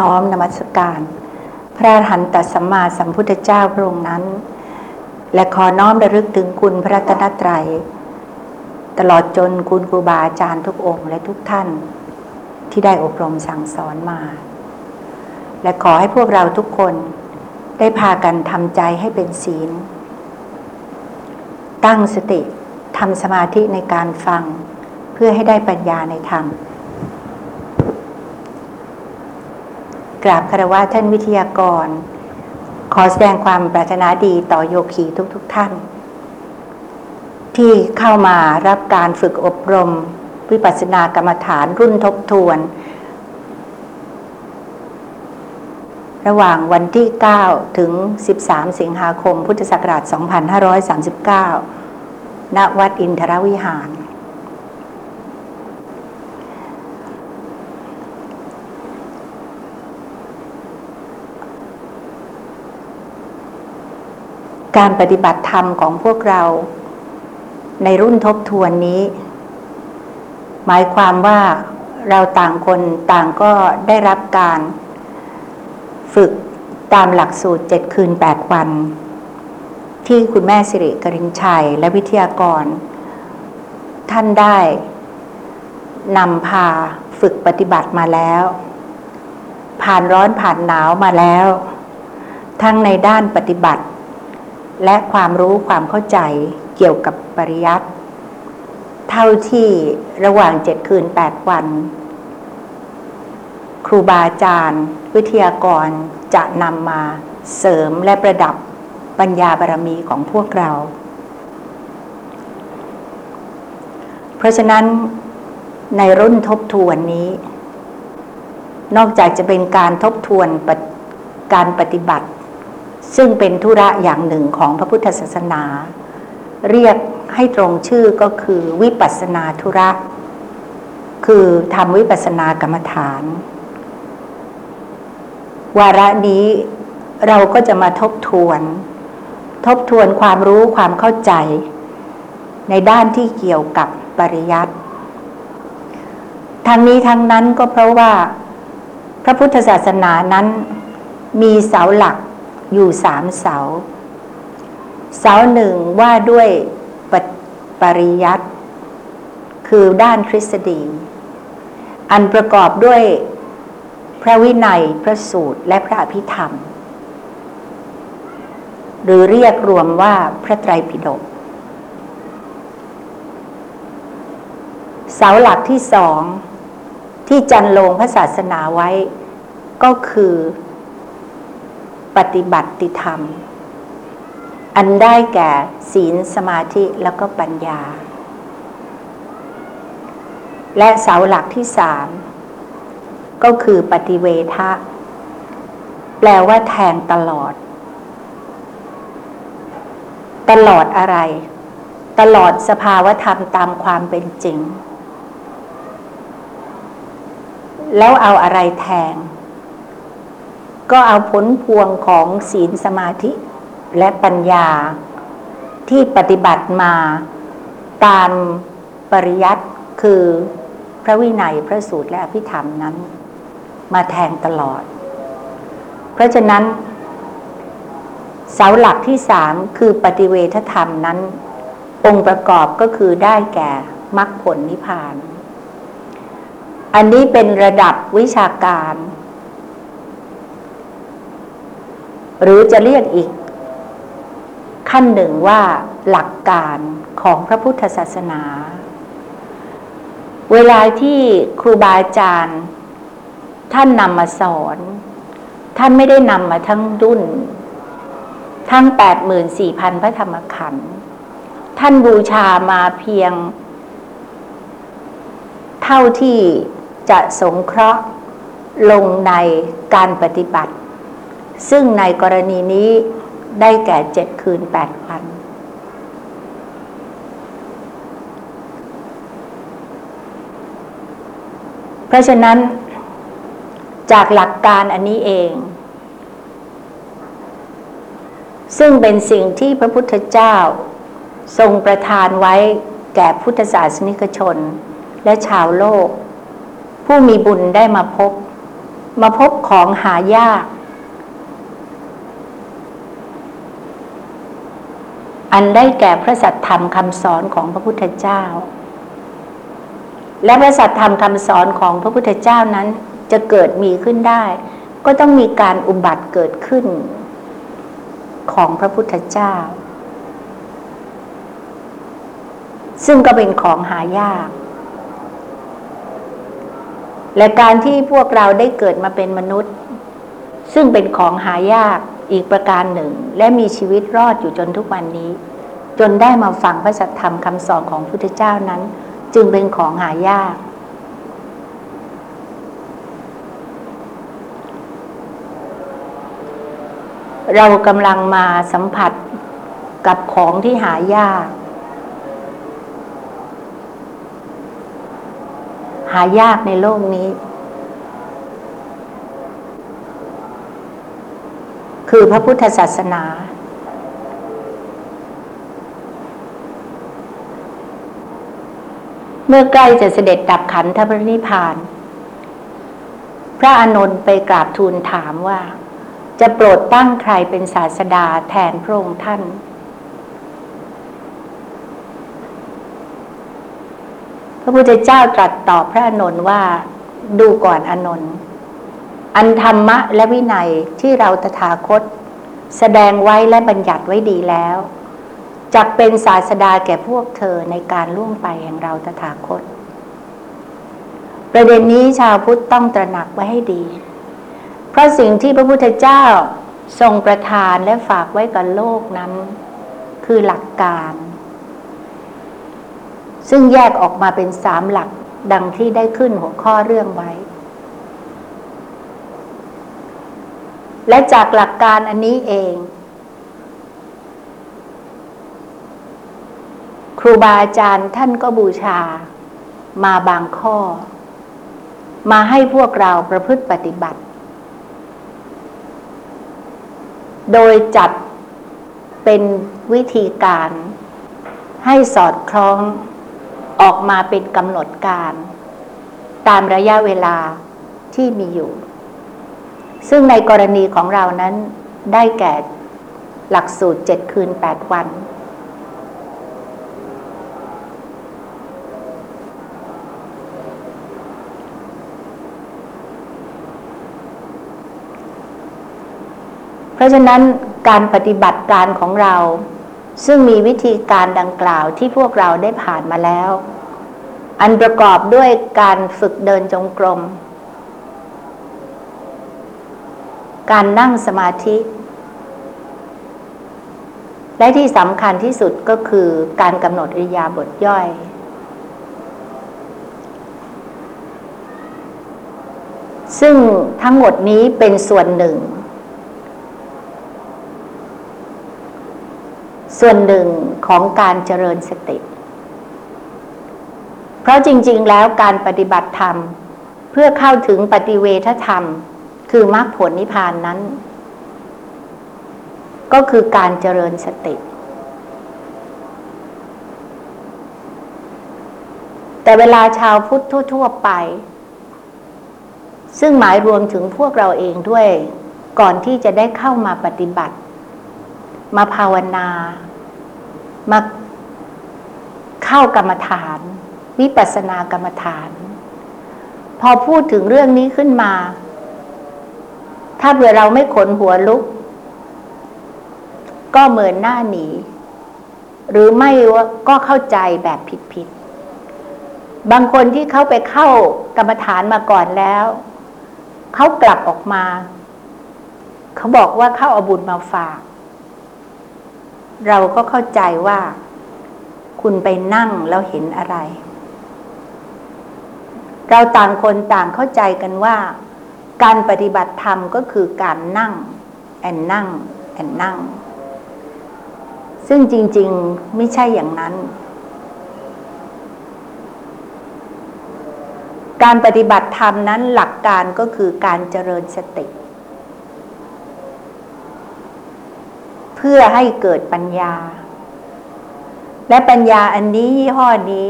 น้อมนมัสการ พระอรหันตสัมมาสัมพุทธเจ้าพระองค์นั้น และขอน้อมระลึกถึงคุณพระตนตรัย ตลอดจนคุณครูบาอาจารย์ทุกองค์และทุกท่าน ที่ได้อบรมสั่งสอนมา และขอให้พวกเราทุกคนได้พากันทำใจให้เป็นศีล ตั้งสติทำสมาธิในการฟัง เพื่อให้ได้ปัญญาในธรรม กราบคารวะท่านวิทยากร ขอแสดงความปรารถนาดีต่อโยคีทุกๆทท่าน ที่เข้ามารับการฝึกอบรม วิปัสสนากรรมฐานรุ่นทบทวน ระหว่างวันที่ 9 ถึง 13 สิงหาคม พุทธศักราช 2539 ณ วัดอินทรวิหาร การปฏิบัติธรรมของพวกเรา ในรุ่นทบทวนนี้ หมายความว่าเราต่างคนต่างก็ได้รับการ ฝึกตามหลักสูตรเจ็ดคืนแปดวัน ที่คุณแม่สิริกรินชัยและวิทยากร ท่านได้นำพาฝึกปฏิบัติมาแล้ว ผ่านร้อนผ่านหนาวมาแล้ว ทั้งในด้านปฏิบัติ และความรู้ความเข้าใจเกี่ยวกับปริยัติเท่าที่ระหว่างเจ็ดคืนแปดวัน ครูบาอาจารย์ วิทยากรจะนำมาเสริมและประดับปัญญาบารมีของพวกเรา เพราะฉะนั้นในรุ่นทบทวนนี้ นอกจากจะเป็นการทบทวนการปฏิบัติ ซึ่งเป็นธุระอย่างหนึ่งของพระพุทธศาสนา เรียกให้ตรงชื่อก็คือวิปัสนาธุระ คือทำวิปัสนากรรมฐาน วาระนี้เราก็จะมาทบทวน ทบทวนความรู้ความเข้าใจ ในด้านที่เกี่ยวกับปริยัติทั้งนี้ทั้งนั้นก็เพราะว่า พระพุทธศาสนานั้นมีเสาหลัก อยู่สามเสา เสาหนึ่งว่าด้วยปปริยัติคือด้านทฤษฎี อันประกอบด้วยพระวินัย พระสูตร และพระอภิธรรม หรือเรียกรวมว่าพระไตรปิฎกเสาหลักที่สองที่จันลงพระศาสนาไว้ก็คือ ปฏิบัติธรรม อันได้แก่ศีลสมาธิแล้วก็ปัญญา และเสาหลักที่สามก็คือปฏิเวทะ แปลว่าแทงตลอด ตลอดอะไร ตลอดสภาวธรรมตามความเป็นจริง แล้วเอาอะไรแทง ก็เอาผลพวงของศีลสมาธิและปัญญา ที่ปฏิบัติมาตามปริยัติคือพระวินัยพระสูตรและอภิธรรมนั้น มาแทงตลอด เพราะฉะนั้น เสาหลักที่สามคือปฏิเวทธรรมนั้น องค์ประกอบก็คือได้แก่มรรคผลนิพพาน อันนี้เป็นระดับวิชาการ หรือจะเรียกอีก ขั้นหนึ่งว่าหลักการของพระพุทธศาสนา เวลาที่ครูบาอาจารย์ ท่านนำมาสอน ท่านไม่ได้นำมาทั้งดุ่น ทั้งแปดหมื่นสี่พันพระธรรมขันธ์ท่านบูชามาเพียง เท่าที่จะสงเคราะห์ลงในการปฏิบัติ ซึ่งในกรณีนี้ได้แก่เจ็ดคืนแปดวัน เพราะฉะนั้นจากหลักการอันนี้เอง ซึ่งเป็นสิ่งที่พระพุทธเจ้าทรงประทานไว้แก่พุทธศาสนิกชน และชาวโลก ผู้มีบุญได้มาพบ มาพบของหายาก อันได้แก่พระสัทธรรมคำสอนของพระพุทธเจ้า และพระสัทธรรมคำสอนของพระพุทธเจ้านั้นจะเกิดมีขึ้นได้ ก็ต้องมีการอุบัติเกิดขึ้น ของพระพุทธเจ้า ซึ่งก็เป็นของหายาก และการที่พวกเราได้เกิดมาเป็นมนุษย์ ซึ่งเป็นของหายาก อีกประการหนึ่ง และมีชีวิตรอดอยู่จนทุกวันนี้ จนได้มาฟังพระสัทธรรมคำสอนของพระพุทธเจ้านั้น จึงเป็นของหายาก เรากำลังมาสัมผัสกับของที่หายาก หายากในโลกนี้ คือพระพุทธศาสนา เมื่อใกล้จะเสด็จดับขันธปรินิพาน พระอานนท์ไปกราบทูลถามว่า จะโปรดตั้งใครเป็นศาสดาแทนพระองค์ท่านพระพุทธเจ้าตรัสตอบพระอนนท์ว่า ดูก่อนอนนท์ อันธรรมะและวินัยที่เราตถาคต แสดงไว้และบัญญัติไว้ดีแล้วจักเป็นศาสดาแก่พวกเธอในการล่วงไปแห่งเราตถาคต ประเด็นนี้ชาวพุทธต้องตระหนักไว้ให้ดี เพราะสิ่งที่พระพุทธเจ้าทรงประทานและฝากไว้กับโลกนั้น คือหลักการ ซึ่งแยกออกมาเป็นสามหลักดังที่ได้ขึ้นหัวข้อเรื่องไว้ และจากหลักการอันนี้เอง ครูบาอาจารย์ท่านก็บูชา มาบางข้อ มาให้พวกเราประพฤติปฏิบัติ โดยจัดเป็นวิธีการให้สอดคล้องออกมาเป็นกำหนดการ ตามระยะเวลาที่มีอยู่ ซึ่งในกรณีของเรานั้นได้แก่หลักสูตรเจ็ดคืนแปดวัน เพราะฉะนั้นการปฏิบัติการของเรา ซึ่งมีวิธีการดังกล่าวที่พวกเราได้ผ่านมาแล้ว อันประกอบด้วยการฝึกเดินจงกรม การนั่งสมาธิ และที่สำคัญที่สุดก็คือการกำหนดอิยาบถย่อย ซึ่งทั้งหมดนี้เป็นส่วนหนึ่ง ส่วนหนึ่งของการเจริญสติ เพราะจริง ๆ แล้วการปฏิบัติธรรม เพื่อเข้าถึงปฏิเวทธรรม คือมรรคผลนิพพานนั้น ก็คือการเจริญสติ แต่เวลาชาวพุทธทั่ว ๆ ไป ซึ่งหมายรวมถึงพวกเราเองด้วย ก่อนที่จะได้เข้ามาปฏิบัติ มาภาวนา มาเข้ากรรมฐาน วิปัสสนากรรมฐาน พอพูดถึงเรื่องนี้ขึ้นมา ถ้าเผื่อเราไม่ขนหัวลุก ก็เหมือนหน้าหนี หรือไม่ก็เข้าใจแบบผิดๆบางคนที่เขาไปเข้ากรรมฐานมาก่อนแล้ว เขากลับออกมา เขาบอกว่าเขาเอาบุญมาฝาก เราก็เข้าใจว่า คุณไปนั่งแล้วเห็นอะไร เราต่างคนต่างเข้าใจกันว่า การปฏิบัติธรรมก็คือการนั่งแอนนั่งแอนนั่ง ซึ่งจริง ๆไม่ใช่อย่างนั้น การปฏิบัติธรรมนั้นหลักการก็คือการเจริญสติ เพื่อให้เกิดปัญญา และปัญญาอันนี้ยี่ห้อนี้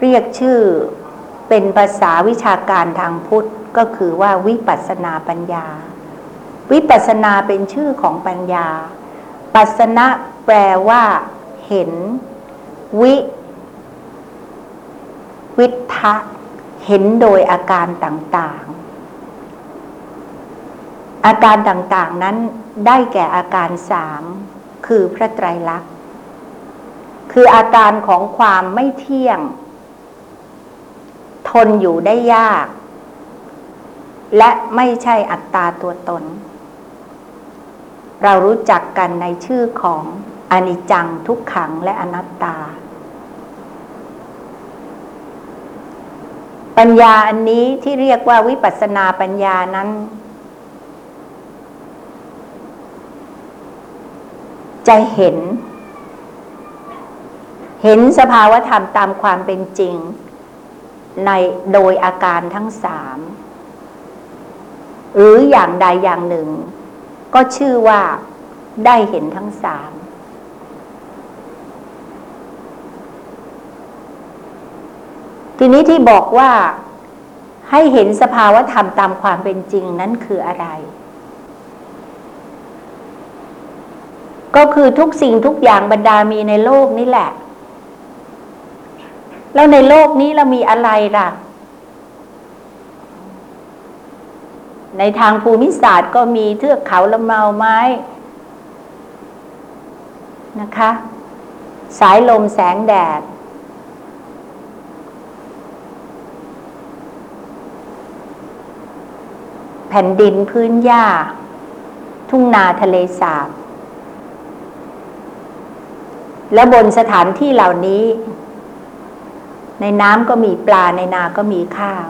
เรียกชื่อ เป็นภาษาวิชาการทางพุทธก็คือว่าวิปัสนาปัญญา วิปัสนาเป็นชื่อของปัญญา ปัสสนะแปลว่า เห็น วิ วิทะเห็นโดยอาการต่างๆ อาการต่างๆนั้นได้แก่อาการสามคือพระไตรลักษณ์ คืออาการของความไม่เที่ยง ทนอยู่ได้ยาก และไม่ใช่อัตตาตัวตน เรารู้จักกันในชื่อของอนิจจังทุกขังและอนัตตา ปัญญาอันนี้ที่เรียกว่าวิปัสสนาปัญญานั้น จะเห็น เห็นสภาวธรรมตามความเป็นจริง ในโดยอาการทั้งสามหรืออย่างใดอย่างหนึ่ง ก็ชื่อว่าได้เห็นทั้งสามทีนี้ที่บอกว่าให้เห็นสภาวธรรมตามความเป็นจริงนั้นคืออะไร ก็คือทุกสิ่งทุกอย่างบรรดามีในโลกนี่แหละ แล้วในโลกนี้เรามีอะไรล่ะ ในทางภูมิศาสตร์ก็มีเทือกเขาละเมาไม้นะคะ สายลมแสงแดด แผ่นดินพื้นหญ้า ทุ่งนาทะเลสาบ และบนสถานที่เหล่านี้ ในน้ำก็มีปลาในนาก็มีข้าว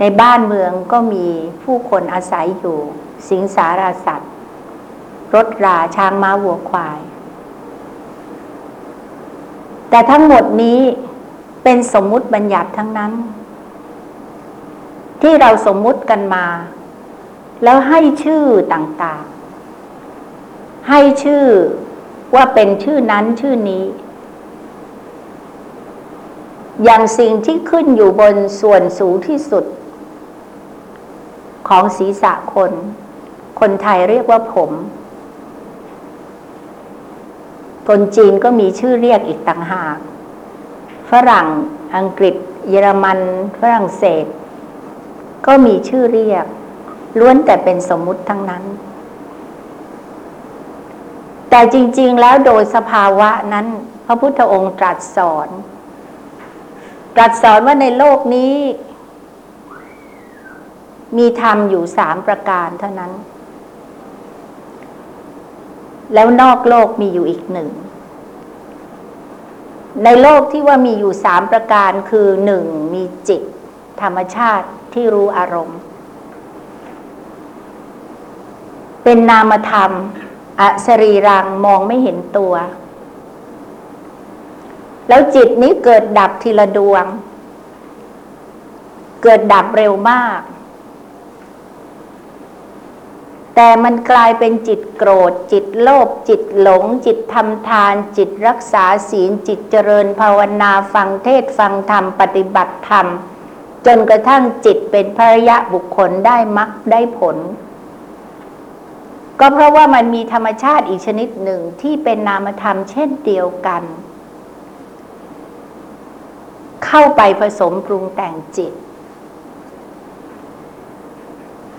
ในบ้านเมืองก็มีผู้คนอาศัยอยู่ สิงสาราสัตว์ รถราช้างม้าวัวควาย แต่ทั้งหมดนี้เป็นสมมุติบัญญัติทั้งนั้น ที่เราสมมุติกันมา แล้วให้ชื่อต่างๆ ให้ชื่อว่าเป็นชื่อนั้นชื่อนี้ อย่างสิ่งที่ขึ้นอยู่บนส่วนสูงที่สุด ของศีรษะคน คนไทยเรียกว่าผม คนจีนก็มีชื่อเรียกอีกต่างหาก ฝรั่งอังกฤษ เยอรมันฝรั่งเศส ก็มีชื่อเรียก ล้วนแต่เป็นสมมุติทั้งนั้น แต่จริง ๆ แล้วโดยสภาวะนั้น พระพุทธองค์ตรัสสอน ตรัสสอนว่าในโลกนี้ มีธรรมอยู่สามประการเท่านั้น แล้วนอกโลกมีอยู่อีกหนึ่ง ในโลกที่ว่ามีอยู่สามประการคือหนึ่งมีจิต ธรรมชาติที่รู้อารมณ์ เป็นนามธรรมอสรีรังมองไม่เห็นตัว แล้วจิตนี้เกิดดับทีละดวง เกิดดับเร็วมาก แต่มันกลายเป็นจิตโกรธ จิตโลภจิตหลง จิตทำทาน จิตรักษาศีล จิตเจริญภาวนาฟังเทศฟังธรรม ปฏิบัติธรรม จนกระทั่งจิตเป็นพระยะบุคคลได้มรรคได้ผล ก็เพราะว่ามันมีธรรมชาติอีกชนิดหนึ่งที่เป็นนามธรรมเช่นเดียวกัน เข้าไปผสมปรุงแต่งจิต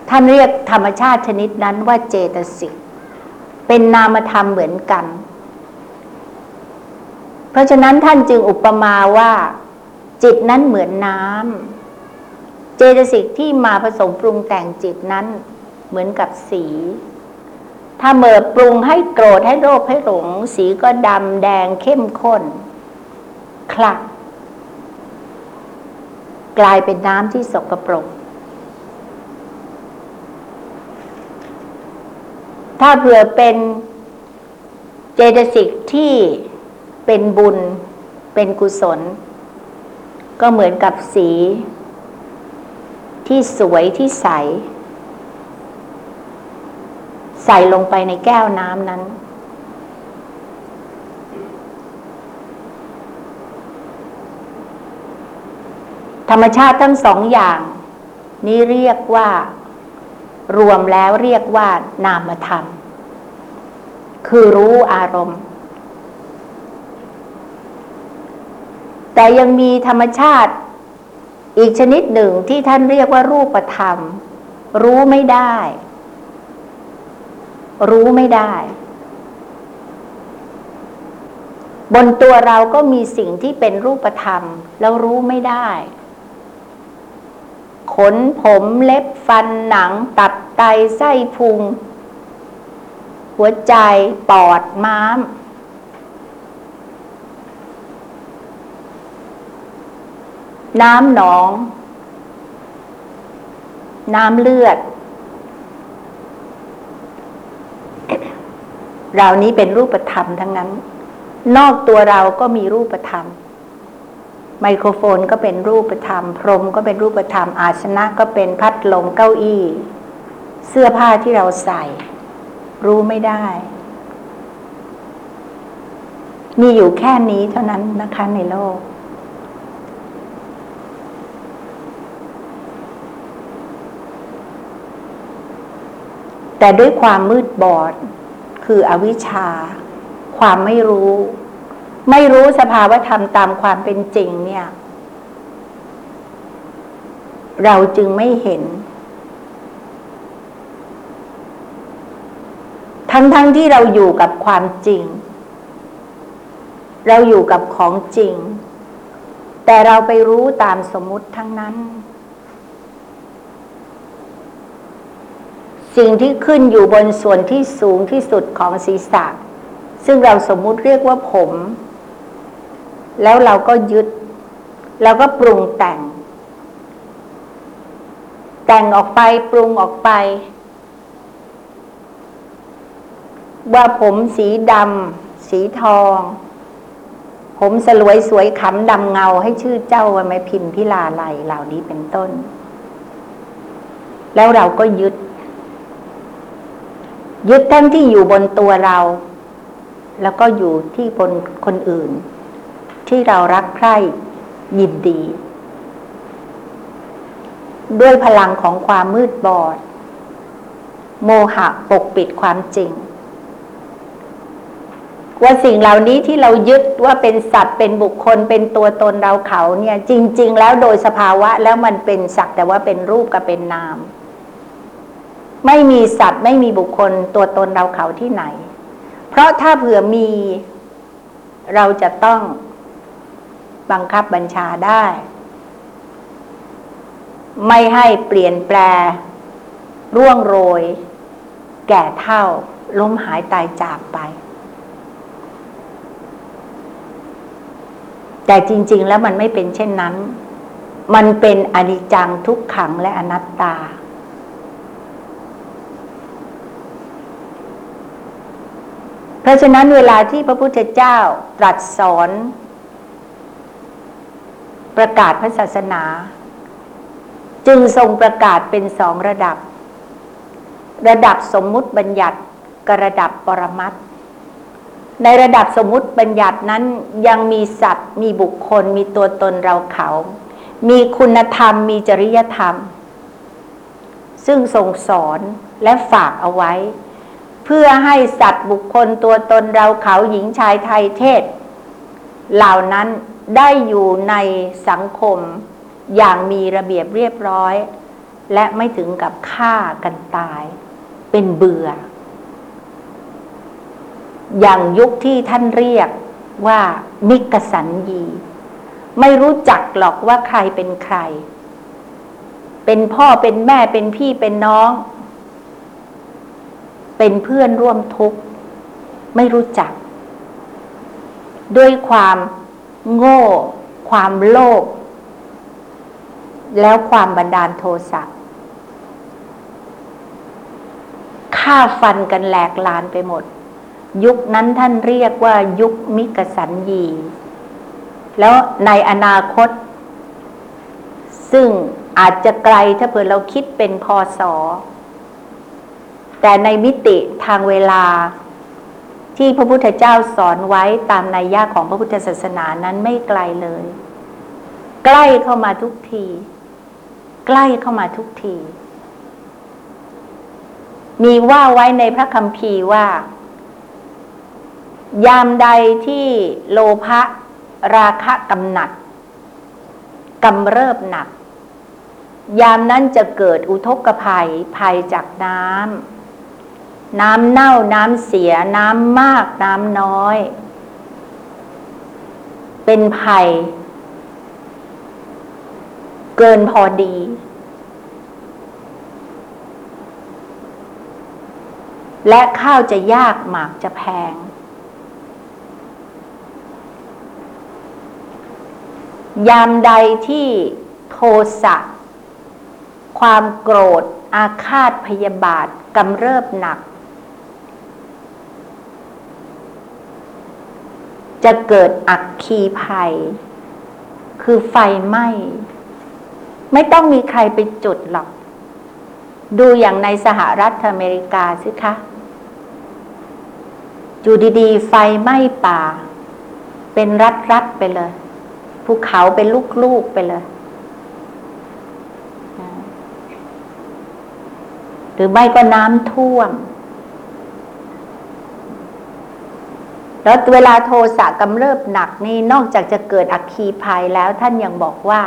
ท่านเรียกธรรมชาติชนิดนั้นว่าเจตสิก เป็นนามธรรมเหมือนกัน เพราะฉะนั้นท่านจึงอุปมาว่า จิตนั้นเหมือนน้ำเจตสิกที่มาผสมปรุงแต่งจิตนั้นเหมือนกับสี ถ้าเมื่อปรุงให้โกรธให้โลภให้หลง สีก็ดำแดงเข้มข้นคลัก กลายเป็นน้ำที่สกปรก ถ้าเผื่อเป็นเจตสิกที่เป็นบุญเป็นกุศล ก็เหมือนกับสี ที่สวยที่ใส ใส่ลงไปในแก้วน้ำนั้น ถ ธรรมชาติทั้งสองอย่าง นี้เรียกว่า รวมแล้วเรียกว่านามธรรม คือรู้อารมณ์ แต่ยังมีธรรมชาติอีกชนิดหนึ่งที่ท่านเรียกว่ารูปธรรม รู้ไม่ได้ รู้ไม่ได้ บนตัวเราก็มีสิ่งที่เป็นรูปธรรม แล้วรู้ไม่ได้ ขนผมเล็บฟันหนัง ตับไตไส้พุง หัวใจปอดม้าม น้ำหนอง น้ำเลือด เรานี้เป็นรูปธรรมทั้งนั้น นอกตัวเราก็มีรูปธรรม ไมโครโฟนก็เป็นรูปธรรม พรมก็เป็นรูปธรรม อาสนะก็เป็นพัดลมเก้าอี้ เสื้อผ้าที่เราใส่ รู้ไม่ได้ มีอยู่แค่นี้เท่านั้นนะคะในโลก แต่ด้วยความมืดบอด คืออวิชชา ความไม่รู้ ไม่รู้สภาวธรรมตามความเป็นจริงเนี่ย เราจึงไม่เห็น ทั้งๆทที่เราอยู่กับความจริง เราอยู่กับของจริง แต่เราไปรู้ตามสมมุติทั้งนั้น สิ่งที่ขึ้นอยู่บนส่วนที่สูงที่สุดของศีรษะ ซึ่งเราสมมุติเรียกว่าผม แล้วเราก็ยึดแล้วก็ปรุงแต่ง แต่งออกไปปรุงออกไป ว่าผมสีดำสีทอง ผมสลวยสวยขำดำเงาให้ชื่อเจ้าวันไม่พิมพ์พิลาไลเหล่านี้เป็นต้น แล้วเราก็ยึด ยึดทั้งที่อยู่บนตัวเรา แล้วก็อยู่ที่บนคนอื่น ที่เรารักใคร่ยินดี ด้วยพลังของความมืดบอด โมหะปกปิดความจริง ว่าสิ่งเหล่านี้ที่เรายึดว่าเป็นสัตว์เป็นบุคคลเป็นตัวตนเราเขาเนี่ย จริง ๆ แล้วโดยสภาวะแล้วมันเป็นสักแต่ว่าเป็นรูปกับเป็นนาม ไม่มีสัตว์ไม่มีบุคคลตัวตนเราเขาที่ไหน เพราะถ้าเผื่อมีเราจะต้อง บังคับบัญชาได้ ไม่ให้เปลี่ยนแปล ร่วงโรย แก่เท่าล้มหายตายจากไป แต่จริง ๆ แล้วมันไม่เป็นเช่นนั้น มันเป็นอนิจจังทุกขังและอนัตตาเพราะฉะนั้นเวลาที่พระพุทธเจ้าตรัสสอน ประกาศพระศาสนา จึงทรงประกาศเป็นสองระดับ ระดับสมมุติบัญญัติกับระดับปรมัตในระดับสมมุติบัญญัตินั้นยังมีสัตว์ มีบุคคล มีตัวตนเราเขา มีคุณธรรม มีจริยธรรม ซึ่งทรงสอนและฝากเอาไว้ เพื่อให้สัตว์บุคคลตัวตนเราเขาหญิงชายไทยเทศ เหล่านั้น ได้อยู่ในสังคมอย่างมีระเบียบเรียบร้อย และไม่ถึงกับฆ่ากันตาย เป็นเบื่อ อย่างยุคที่ท่านเรียกว่ามิกสันยี ไม่รู้จักหรอกว่าใครเป็นใคร เป็นพ่อเป็นแม่เป็นพี่เป็นน้อง เป็นเพื่อนร่วมทุกข์ ไม่รู้จัก ด้วยความ โง่ ความโลภแล้วความบันดาลโทสะฆ่าฟันกันแหลกลานไปหมด ยุคนั้นท่านเรียกว่ายุคมิกสันยี แล้วในอนาคต ซึ่งอาจจะไกลถ้าเผื่อเราคิดเป็นพศแต่ในมิติทางเวลา ที่พระพุทธเจ้าสอนไว้ตามนัยยะของพระพุทธศาสนานั้นไม่ไกลเลย ใกล้เข้ามาทุกที ใกล้เข้ามาทุกที มีว่าไว้ในพระคัมภีร์ว่า ยามใดที่โลภะราคะกำหนัดกำเริบหนัก ยามนั้นจะเกิดอุทกภัยภัยจากน้ำ น้ำเน่าน้ำเสียน้ำมากน้ำน้อย เป็นภัย เกินพอดี และข้าวจะยากหมากจะแพง ยามใดที่โทสะความโกรธอาฆาตพยาบาทกำเริบหนัก จะเกิดอักคีภัย คือไฟไหม้ไม่ต้องมีใครไปจุดหรอก ดูอย่างในสหรัฐอเมริกาสิคะอยู่ดีๆ ไฟไหม้ป่า เป็นรัดๆไปเลยภูเขาเป็นลูกๆไปเลยหรือไม่ก็น้ำท่วม แล้วเวลาโทสะกำเริบหนักนี่นอกจากจะเกิดอัคคีภัยแล้วท่านยังบอกว่า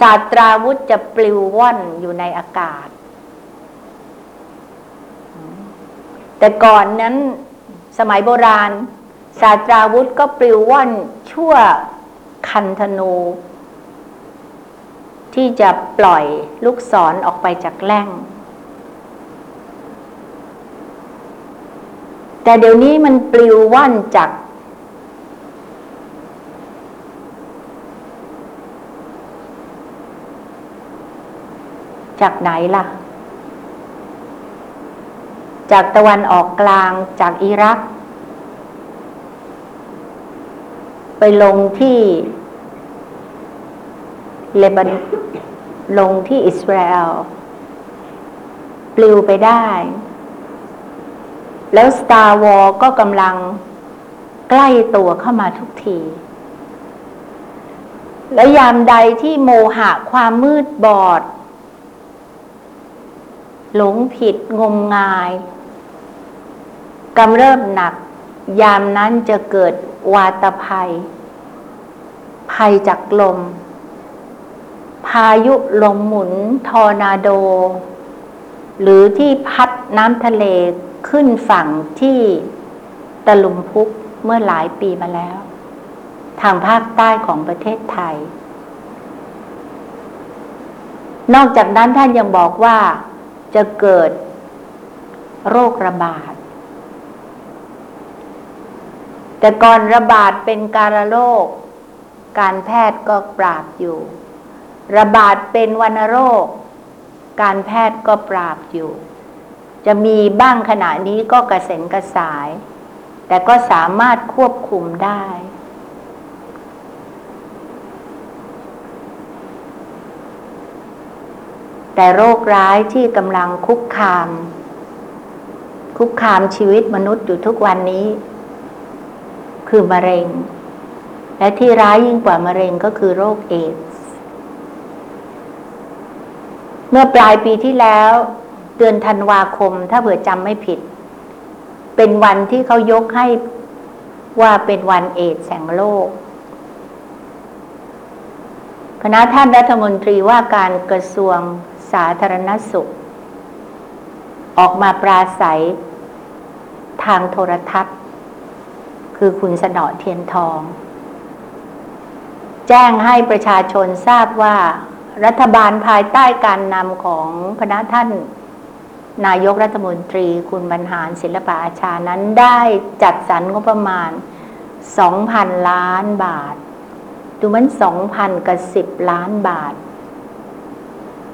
ศาสตราวุธจะปลิวว่อนอยู่ในอากาศ แต่ก่อนนั้นสมัยโบราณ ศาสตราวุธก็ปลิวว่อนชั่วคันธนู ที่จะปล่อยลูกศรอออกไปจากแล่ง แต่เดี๋ยวนี้มันปลิวว่อนจากจากไหนล่ะ จากตะวันออกกลางจากอิรัก ไปลงที่เลบานลงที่อิสราเอลปลิวไปได้ แล้ว Star War ก็กำลังใกล้ตัวเข้ามาทุกที และยามใดที่โมหะความมืดบอด หลงผิดงมงายกำเริบหนัก ยามนั้นจะเกิดวาตภัย ภัยจากลม พายุลมหมุนทอร์นาโด หรือที่พัดน้ำทะเล ขึ้นฝั่งที่ตะลุมพุกเมื่อหลายปีมาแล้ว ทางภาคใต้ของประเทศไทย นอกจากนั้นท่านยังบอกว่าจะเกิดโรคระบาด แต่ก่อนระบาดเป็นการโรค การแพทย์ก็ปราบอยู่ ระบาดเป็นวัณโรค การแพทย์ก็ปราบอยู่ จะมีบ้างขณะนี้ก็กระเซ็นกระสาย แต่ก็สามารถควบคุมได้ แต่โรคร้ายที่กำลังคุกคาม คุกคามชีวิตมนุษย์อยู่ทุกวันนี้ คือมะเร็ง และที่ร้ายยิ่งกว่ามะเร็งก็คือโรคเอดส์เมื่อปลายปีที่แล้ว เดือนธันวาคมถ้าเผื่อจำไม่ผิด เป็นวันที่เขายกให้ว่าเป็นวันเอดแห่งโลกคณะท่านรัฐมนตรีว่าการกระทรวงสาธารณสุข ออกมาปราศัยทางโทรทัศน์ คือคุณสนอเทียนทอง แจ้งให้ประชาชนทราบว่า รัฐบาลภายใต้การนำของคณะท่าน นายกรัฐมนตรีคุณบรรหารศิลปะอาชานั้นได้จัดสรรงบประมาณ 2,000 ล้านบาท ดูมัน 2,000 กับ 10 ล้านบาท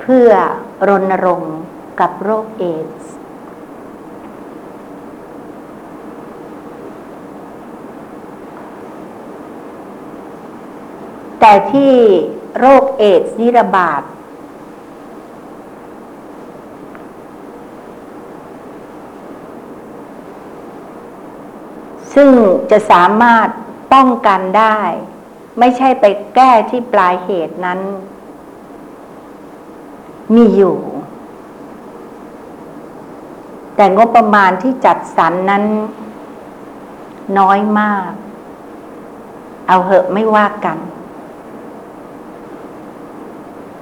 เพื่อรณรงค์กับโรคเอดส์แต่ที่โรคเอดส์นี่ระบาด ซึ่งจะสามารถป้องกันได้ ไม่ใช่ไปแก้ที่ปลายเหตุนั้น มีอยู่ แต่งบประมาณที่จัดสรรนนั้น น้อยมาก เอาเหอะไม่ว่ากัน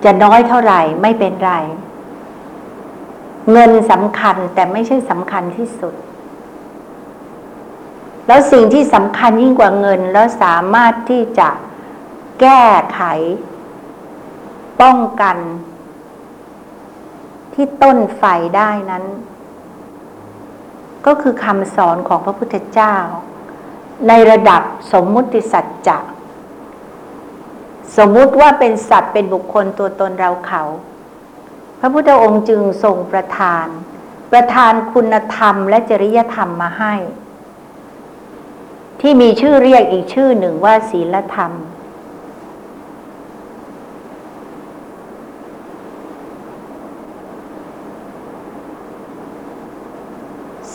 จะน้อยเท่าไหร่ไม่เป็นไร เงินสำคัญแต่ไม่ใช่สำคัญที่สุด แล้วสิ่งที่สำคัญยิ่งกว่าเงิน แล้วสามารถที่จะแก้ไข ป้องกัน ที่ต้นไฟได้นั้น ก็คือคำสอนของพระพุทธเจ้า ในระดับสมมุติสัจจะสมมุติว่าเป็นสัตว์เป็นบุคคลตัวตนเราเขา พระพุทธองค์จึงทรงประทาน ประทานคุณธรรมและจริยธรรมมาให้ ที่มีชื่อเรียกอีกชื่อหนึ่งว่าศีลธรรม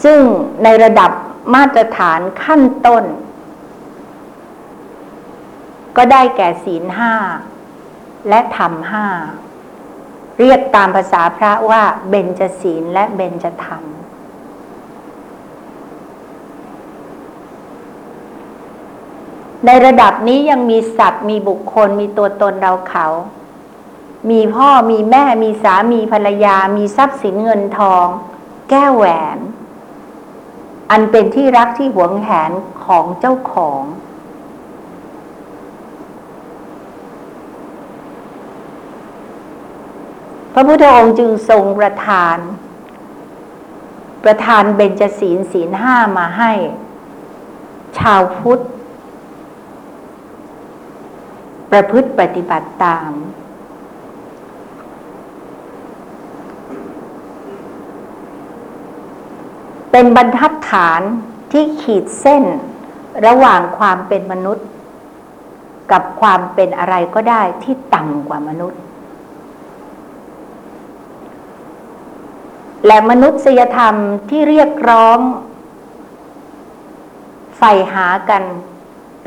ซึ่งในระดับมาตรฐานขั้นต้น ก็ได้แก่ศีลห้าและธรรมห้า เรียกตามภาษาพระว่าเบญจศีลและเบญจธรรม ในระดับนี้ยังมีสัตว์ มีบุคคล มีตัวตนเราเขา มีพ่อมีแม่มีสามีภรรยา มีทรัพย์สินเงินทอง แก้วแหวน อันเป็นที่รักที่หวงแหนของเจ้าของ พระพุทธองค์จึงทรงประทาน ประทานเบญจศีลศีลห้ามาให้ ชาวพุทธ ประพฤติปฏิบัติตาม เป็นบรรทัดฐานที่ขีดเส้น ระหว่างความเป็นมนุษย์ กับความเป็นอะไรก็ได้ที่ต่ำกว่ามนุษย์ และมนุษยธรรมที่เรียกร้องใฝ่หากัน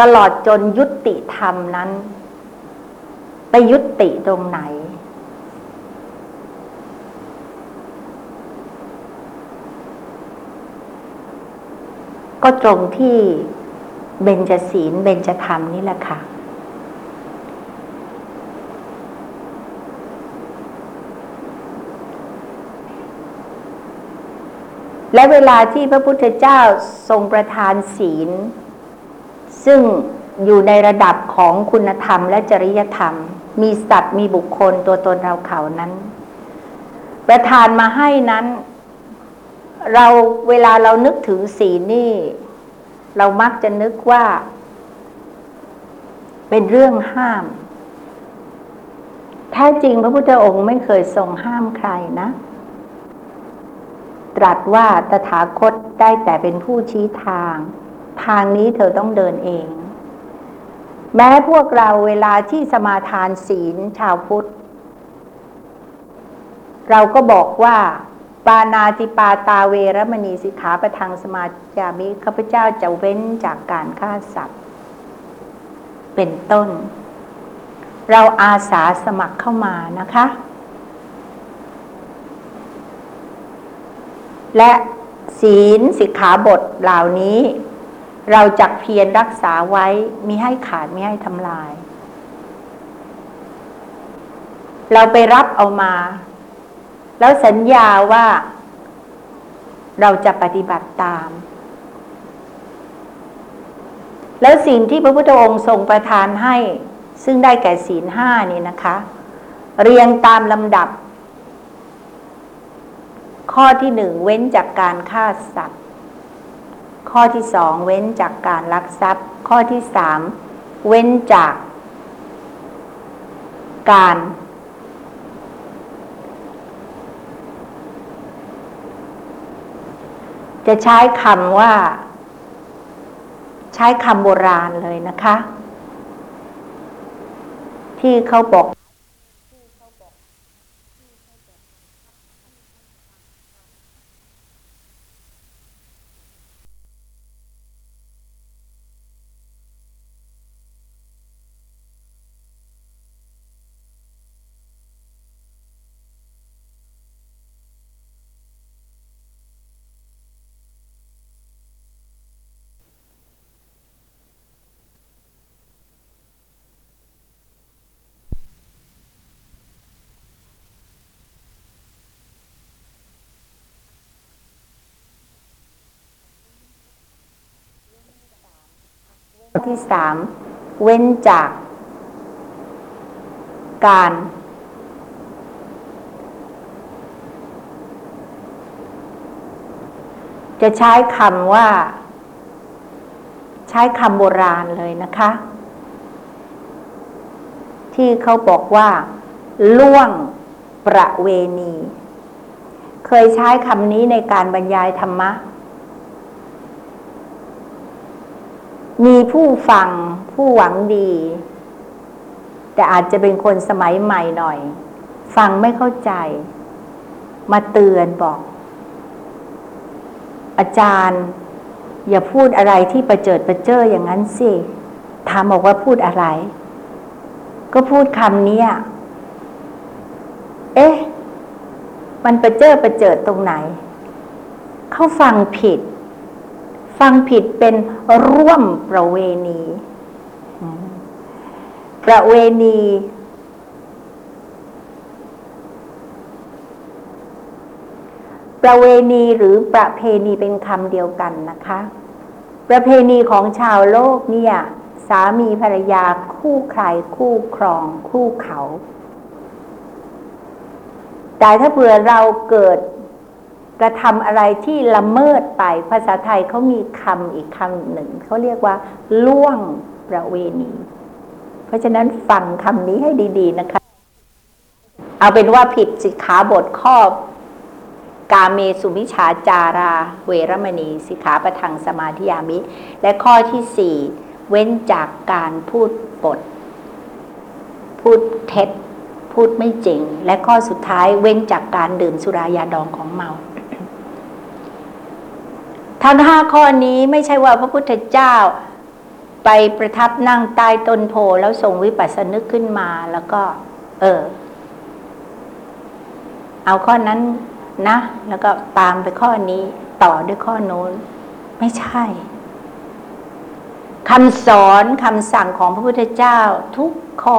ตลอดจนยุติธรรมนั้น ไปยุติตรงไหน ก็ตรงที่เบญจศีลเบญจธรรมนี่แหละค่ะ และเวลาที่พระพุทธเจ้าทรงประทานศีล ซึ่ง อยู่ในระดับของคุณธรรมและจริยธรรม มีสัตว์มีบุคคลตัวตนเราเขานั้น ประทานมาให้นั้น เราเวลาเรานึกถึงศีลนี่ เรามักจะนึกว่า เป็นเรื่องห้ามแท้จริงพระพุทธองค์ไม่เคยทรงห้ามใครนะ ตรัสว่าตถาคตได้แต่เป็นผู้ชี้ทาง ทางนี้เธอต้องเดินเอง แม้พวกเราเวลาที่สมาทานศีลชาวพุทธ เราก็บอกว่าปานาติปาตาเวรมณีสิกขาประทังสมาจามิข้าพเจ้าจะเว้นจากการฆ่าสัตว์ เป็นต้น เราอาสาสมัครเข้ามานะคะ และศีลสิกขาบทเหล่านี้ เราจักเพียรรักษาไว้มิให้ขาดมิให้ทำลาย เราไปรับเอามา แล้วสัญญาว่า เราจะปฏิบัติตาม แล้วสิ่งที่พระพุทธองค์ทรงประทานให้ ซึ่งได้แก่ศีลห้านี่นะคะ เรียงตามลำดับ ข้อที่หนึ่งเว้นจากการฆ่าสัตว์ ข้อที่สองเว้นจากการลักทรัพย์ ข้อที่สามเว้นจาก การ จะใช้คำว่า ใช้คำโบราณเลยนะคะ ที่เขาบอก ข้อที่สามเว้นจาก การ จะใช้คำว่า ใช้คำโบราณเลยนะคะ ที่เขาบอกว่า ล่วงประเวณี เคยใช้คำนี้ในการบรรยายธรรมะ มีผู้ฟังผู้หวังดี แต่อาจจะเป็นคนสมัยใหม่หน่อย ฟังไม่เข้าใจ มาเตือนบอก อาจารย์ อย่าพูดอะไรที่ประเจิดประเจ้ออย่างนั้นสิถามบอกว่าพูดอะไร ก็พูดคำนี้เอ๊ะ มันประเจิดประเจิดตรงไหน เขาฟังผิด ฟังผิดเป็นร่วมประเวณี ประเวณี ประเวณีหรือประเพณีเป็นคำเดียวกันนะคะ ประเพณีของชาวโลกเนี่ย สามีภรรยาคู่ใครคู่ครอง คู่เขา แต่ถ้าเผื่อเราเกิด กระทำอะไรที่ละเมิดไป ภาษาไทยเขามีคำอีกคำหนึ่ง เขาเรียกว่า ล่วงประเวณี เพราะฉะนั้นฟังคำนี้ให้ดีๆนะคะ เอาเป็นว่าผิดสิกขาบทข้อกาเมสุมิชาจารา เวรมณี สิกขาประทังสมาธิยามิ และข้อที่สี่เว้นจากการพูดปด พูดเท็จ พูดไม่จริง และข้อสุดท้ายเว้นจากการดื่มสุรายาดองของเมา ทั้งห้าข้อนี้ไม่ใช่ว่าพระพุทธเจ้า ไปประทับนั่งใต้ต้นโพแล้วทรงวิปัสสนึกขึ้นมาแล้วก็ เออ เอาข้อนั้นนะ แล้วก็ตามไปข้อนี้ต่อด้วยข้อโน้น ไม่ใช่คำสอนคำสั่งของพระพุทธเจ้าทุกข้อ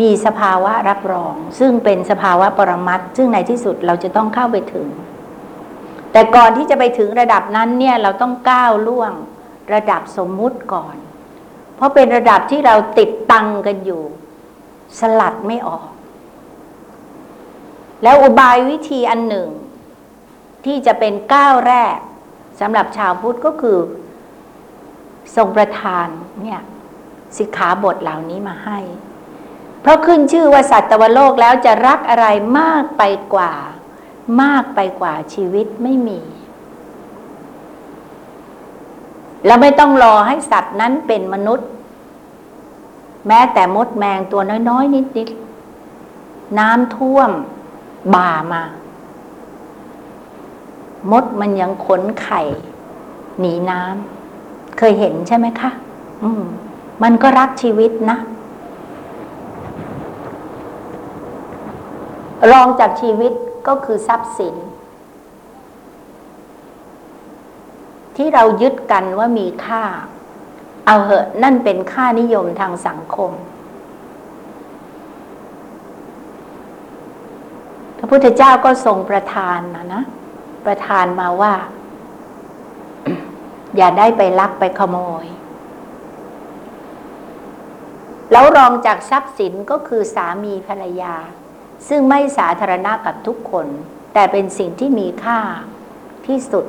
มีสภาวะรับรอง ซึ่งเป็นสภาวะปรมัตถ์ซึ่งในที่สุดเราจะต้องเข้าไปถึง แต่ก่อนที่จะไปถึงระดับนั้นเนี่ยเราต้องก้าวล่วงระดับสมมุติก่อน เพราะเป็นระดับที่เราติดตังกันอยู่ สลัดไม่ออก แล้วอุบายวิธีอันหนึ่ง ที่จะเป็นก้าวแรกสำหรับชาวพุทธก็คือ ทรงประทานเนี่ยสิกขาบทเหล่านี้มาให้ เพราะขึ้นชื่อว่าสัตวโลกแล้วจะรักอะไรมากไปกว่า มากไปกว่าชีวิตไม่มีเราไม่ต้องรอให้สัตว์นั้นเป็นมนุษย์ แม้แต่มดแมงตัวน้อยๆ นิดๆ น้ำท่วมบ่ามา มดมันยังขนไข่ หนีน้ำเคยเห็นใช่ไหมคะอืมมันก็รักชีวิตนะรองจากชีวิต ก็คือทรัพย์สิน ที่เรายึดกันว่ามีค่า เอาเหอะนั่นเป็นค่านิยมทางสังคม พระพุทธเจ้าก็ทรงประทานนะนะ ประทานมาว่า อย่าได้ไปลักไปขโมยแล้วรองจากทรัพย์สินก็คือสามีภรรยา ซึ่งไม่สาธารณะกับทุกคน แต่เป็นสิ่งที่มีค่าที่สุด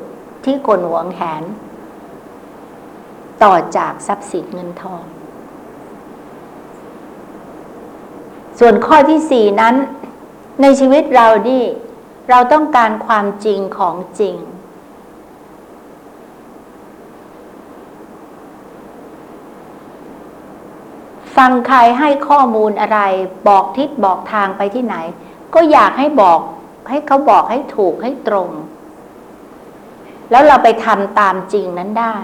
ที่คนหวงแหน ต่อจากทรัพย์สินเงินทอง ส่วนข้อที่สี่นั้น ในชีวิตเรานี่เราต้องการความจริงของจริง ฟังใครให้ข้อมูลอะไร บอกทิศบอกทางไปที่ไหน ก็อยากให้บอก ให้เขาบอกให้ถูกให้ตรง แล้วเราไปทำตามจริงนั้นได้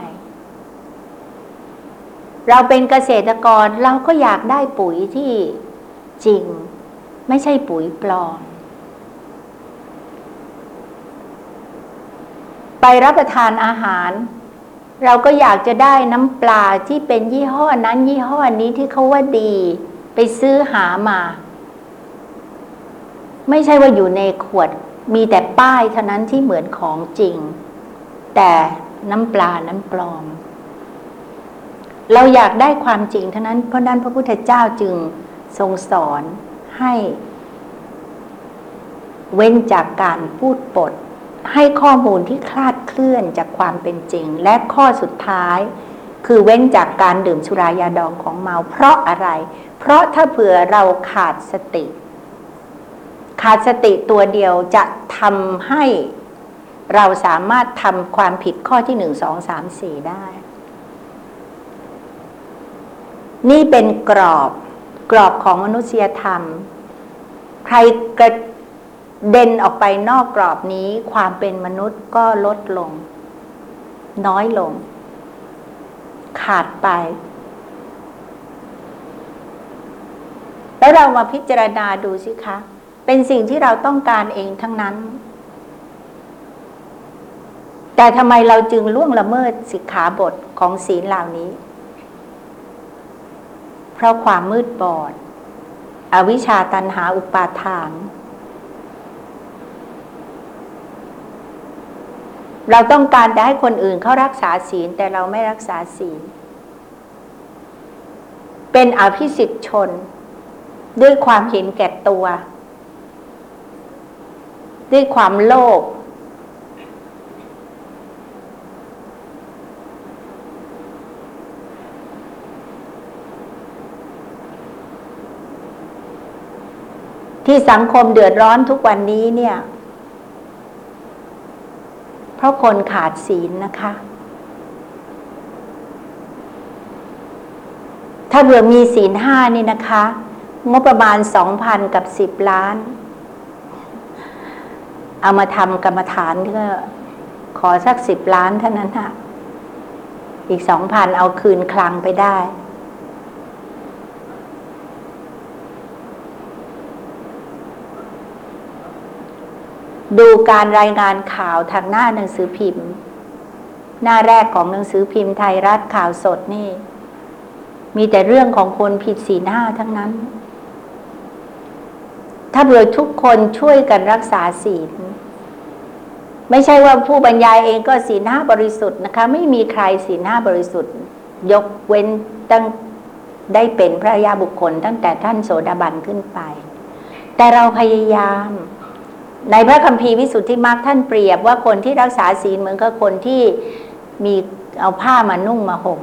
เราเป็นเกษตรกรเราก็อยากได้ปุ๋ยที่จริง ไม่ใช่ปุ๋ยปลอมไปรับประทานอาหาร เราก็อยากจะได้น้ำปลาที่เป็นยี่ห้อนั้นยี่ห้อนี้ที่เขาว่าดี ไปซื้อหามา ไม่ใช่ว่าอยู่ในขวด มีแต่ป้ายเท่านั้นที่เหมือนของจริง แต่น้ำปลานั้นปลอม เราอยากได้ความจริงเท่านั้นเพราะนั้นพระพุทธเจ้าจึงทรงสอนให้ เว้นจากการพูดปด ให้ข้อมูลที่คลาดเคลื่อนจากความเป็นจริง และข้อสุดท้าย คือเว้นจากการดื่มสุรายาดองของเมา เพราะอะไร เพราะถ้าเผื่อเราขาดสติ ขาดสติตัวเดียวจะทำให้เราสามารถทำความผิดข้อที่หนึ่งสองสามสี่ได้ นี่เป็นกรอบกรอบของมนุษยธรรม ใครกระ เดนออกไปนอกกรอบนี้ ความเป็นมนุษย์ก็ลดลง น้อยลง ขาดไป แล้วเรามาพิจารณาดูสิคะ เป็นสิ่งที่เราต้องการเองทั้งนั้น แต่ทำไมเราจึงล่วงละเมิดสิกขาบทของศีลเหล่านี้ เพราะความมืดบอด อวิชชาตันหาอุปาทาน เราต้องการจะให้คนอื่นเขารักษาศีลแต่เราไม่รักษาศีล เป็นอภิสิทธิชน ด้วยความเห็นแก่ตัว ด้วยความโลภที่สังคมเดือดร้อนทุกวันนี้เนี่ย เพราะคนขาดศีลนะคะ ถ้าเผื่อมีศีลห้านี่นะคะ งบประมาณสองพันกับสิบล้าน เอามาทำกรรมฐานก็ขอสักสิบล้านเท่านั้นค่ะอีกสองพันเอาคืนคลังไปได้ ดูการรายงานข่าวทางหน้าหนังสือพิมพ์ หน้าแรกของหนังสือพิมพ์ไทยรัฐข่าวสดนี่ มีแต่เรื่องของคนผิดศีลห้าทั้งนั้น ถ้าเผื่อทุกคนช่วยกันรักษาศีลไม่ใช่ว่าผู้บรรยายเองก็ศีลห้าบริสุทธิ์นะคะ ไม่มีใครศีลห้าบริสุทธิ์ ยกเว้นตั้งได้เป็นพระยาบุคคลตั้งแต่ท่านโสดาบันขึ้นไป แต่เราพยายาม ในพระคัมภีร์วิสุทธิมรรคท่านเปรียบว่าคนที่รักษาศีลเหมือนกับคนที่มีเอาผ้ามานุ่งมาห่ม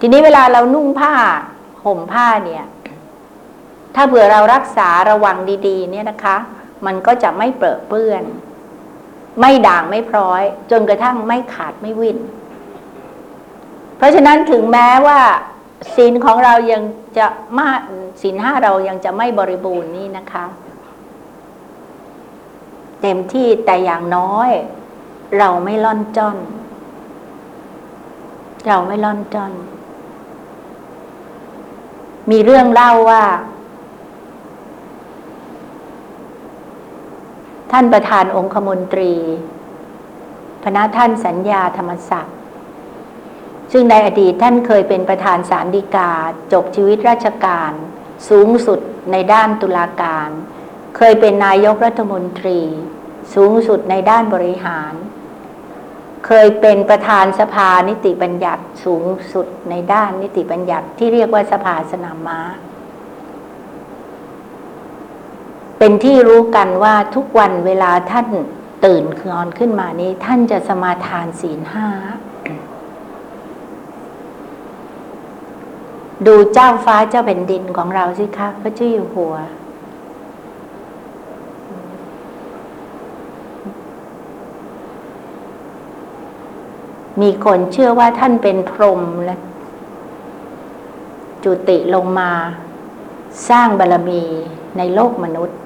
ทีนี้เวลาเรานุ่งผ้าห่มผ้าเนี่ย ถ้าเผื่อเรารักษาระวังดีๆ เนี่ยนะคะ มันก็จะไม่เปรอะเปื้อน ไม่ด่างไม่พร้อย จนกระทั่งไม่ขาดไม่วินเพราะฉะนั้นถึงแม้ว่าศีลของเรายังจะมาศีลห้าเรายังจะไม่บริบูรณ์นี่นะคะ เต็มที่แต่อย่างน้อย เราไม่ล่อนจ้อน เราไม่ล่อนจ้อน มีเรื่องเล่าว่า ท่านประธานองคมนตรีพระท่านสัญญาธรรมศักดิ์ซึ่งในอดีตท่านเคยเป็นประธานสารดีกาจบชีวิตราชการ สูงสุดในด้านตุลาการ เคยเป็นนายกรัฐมนตรี สูงสุดในด้านบริหาร เคยเป็นประธานสภานิติบัญญัติสูงสุดในด้านนิติบัญญัติที่เรียกว่าสภาสนามม้า เป็นที่รู้กันว่าทุกวันเวลาท่านตื่นคือนอนขึ้นมานี้ ท่านจะสมาทานศีลห้าดูเจ้าฟ้าเจ้าแผ่นดินของเราสิคะพระเจ้าอยู่หัว มีคนเชื่อว่าท่านเป็นพรหมและจุติลงมา สร้างบารมีในโลกมนุษย์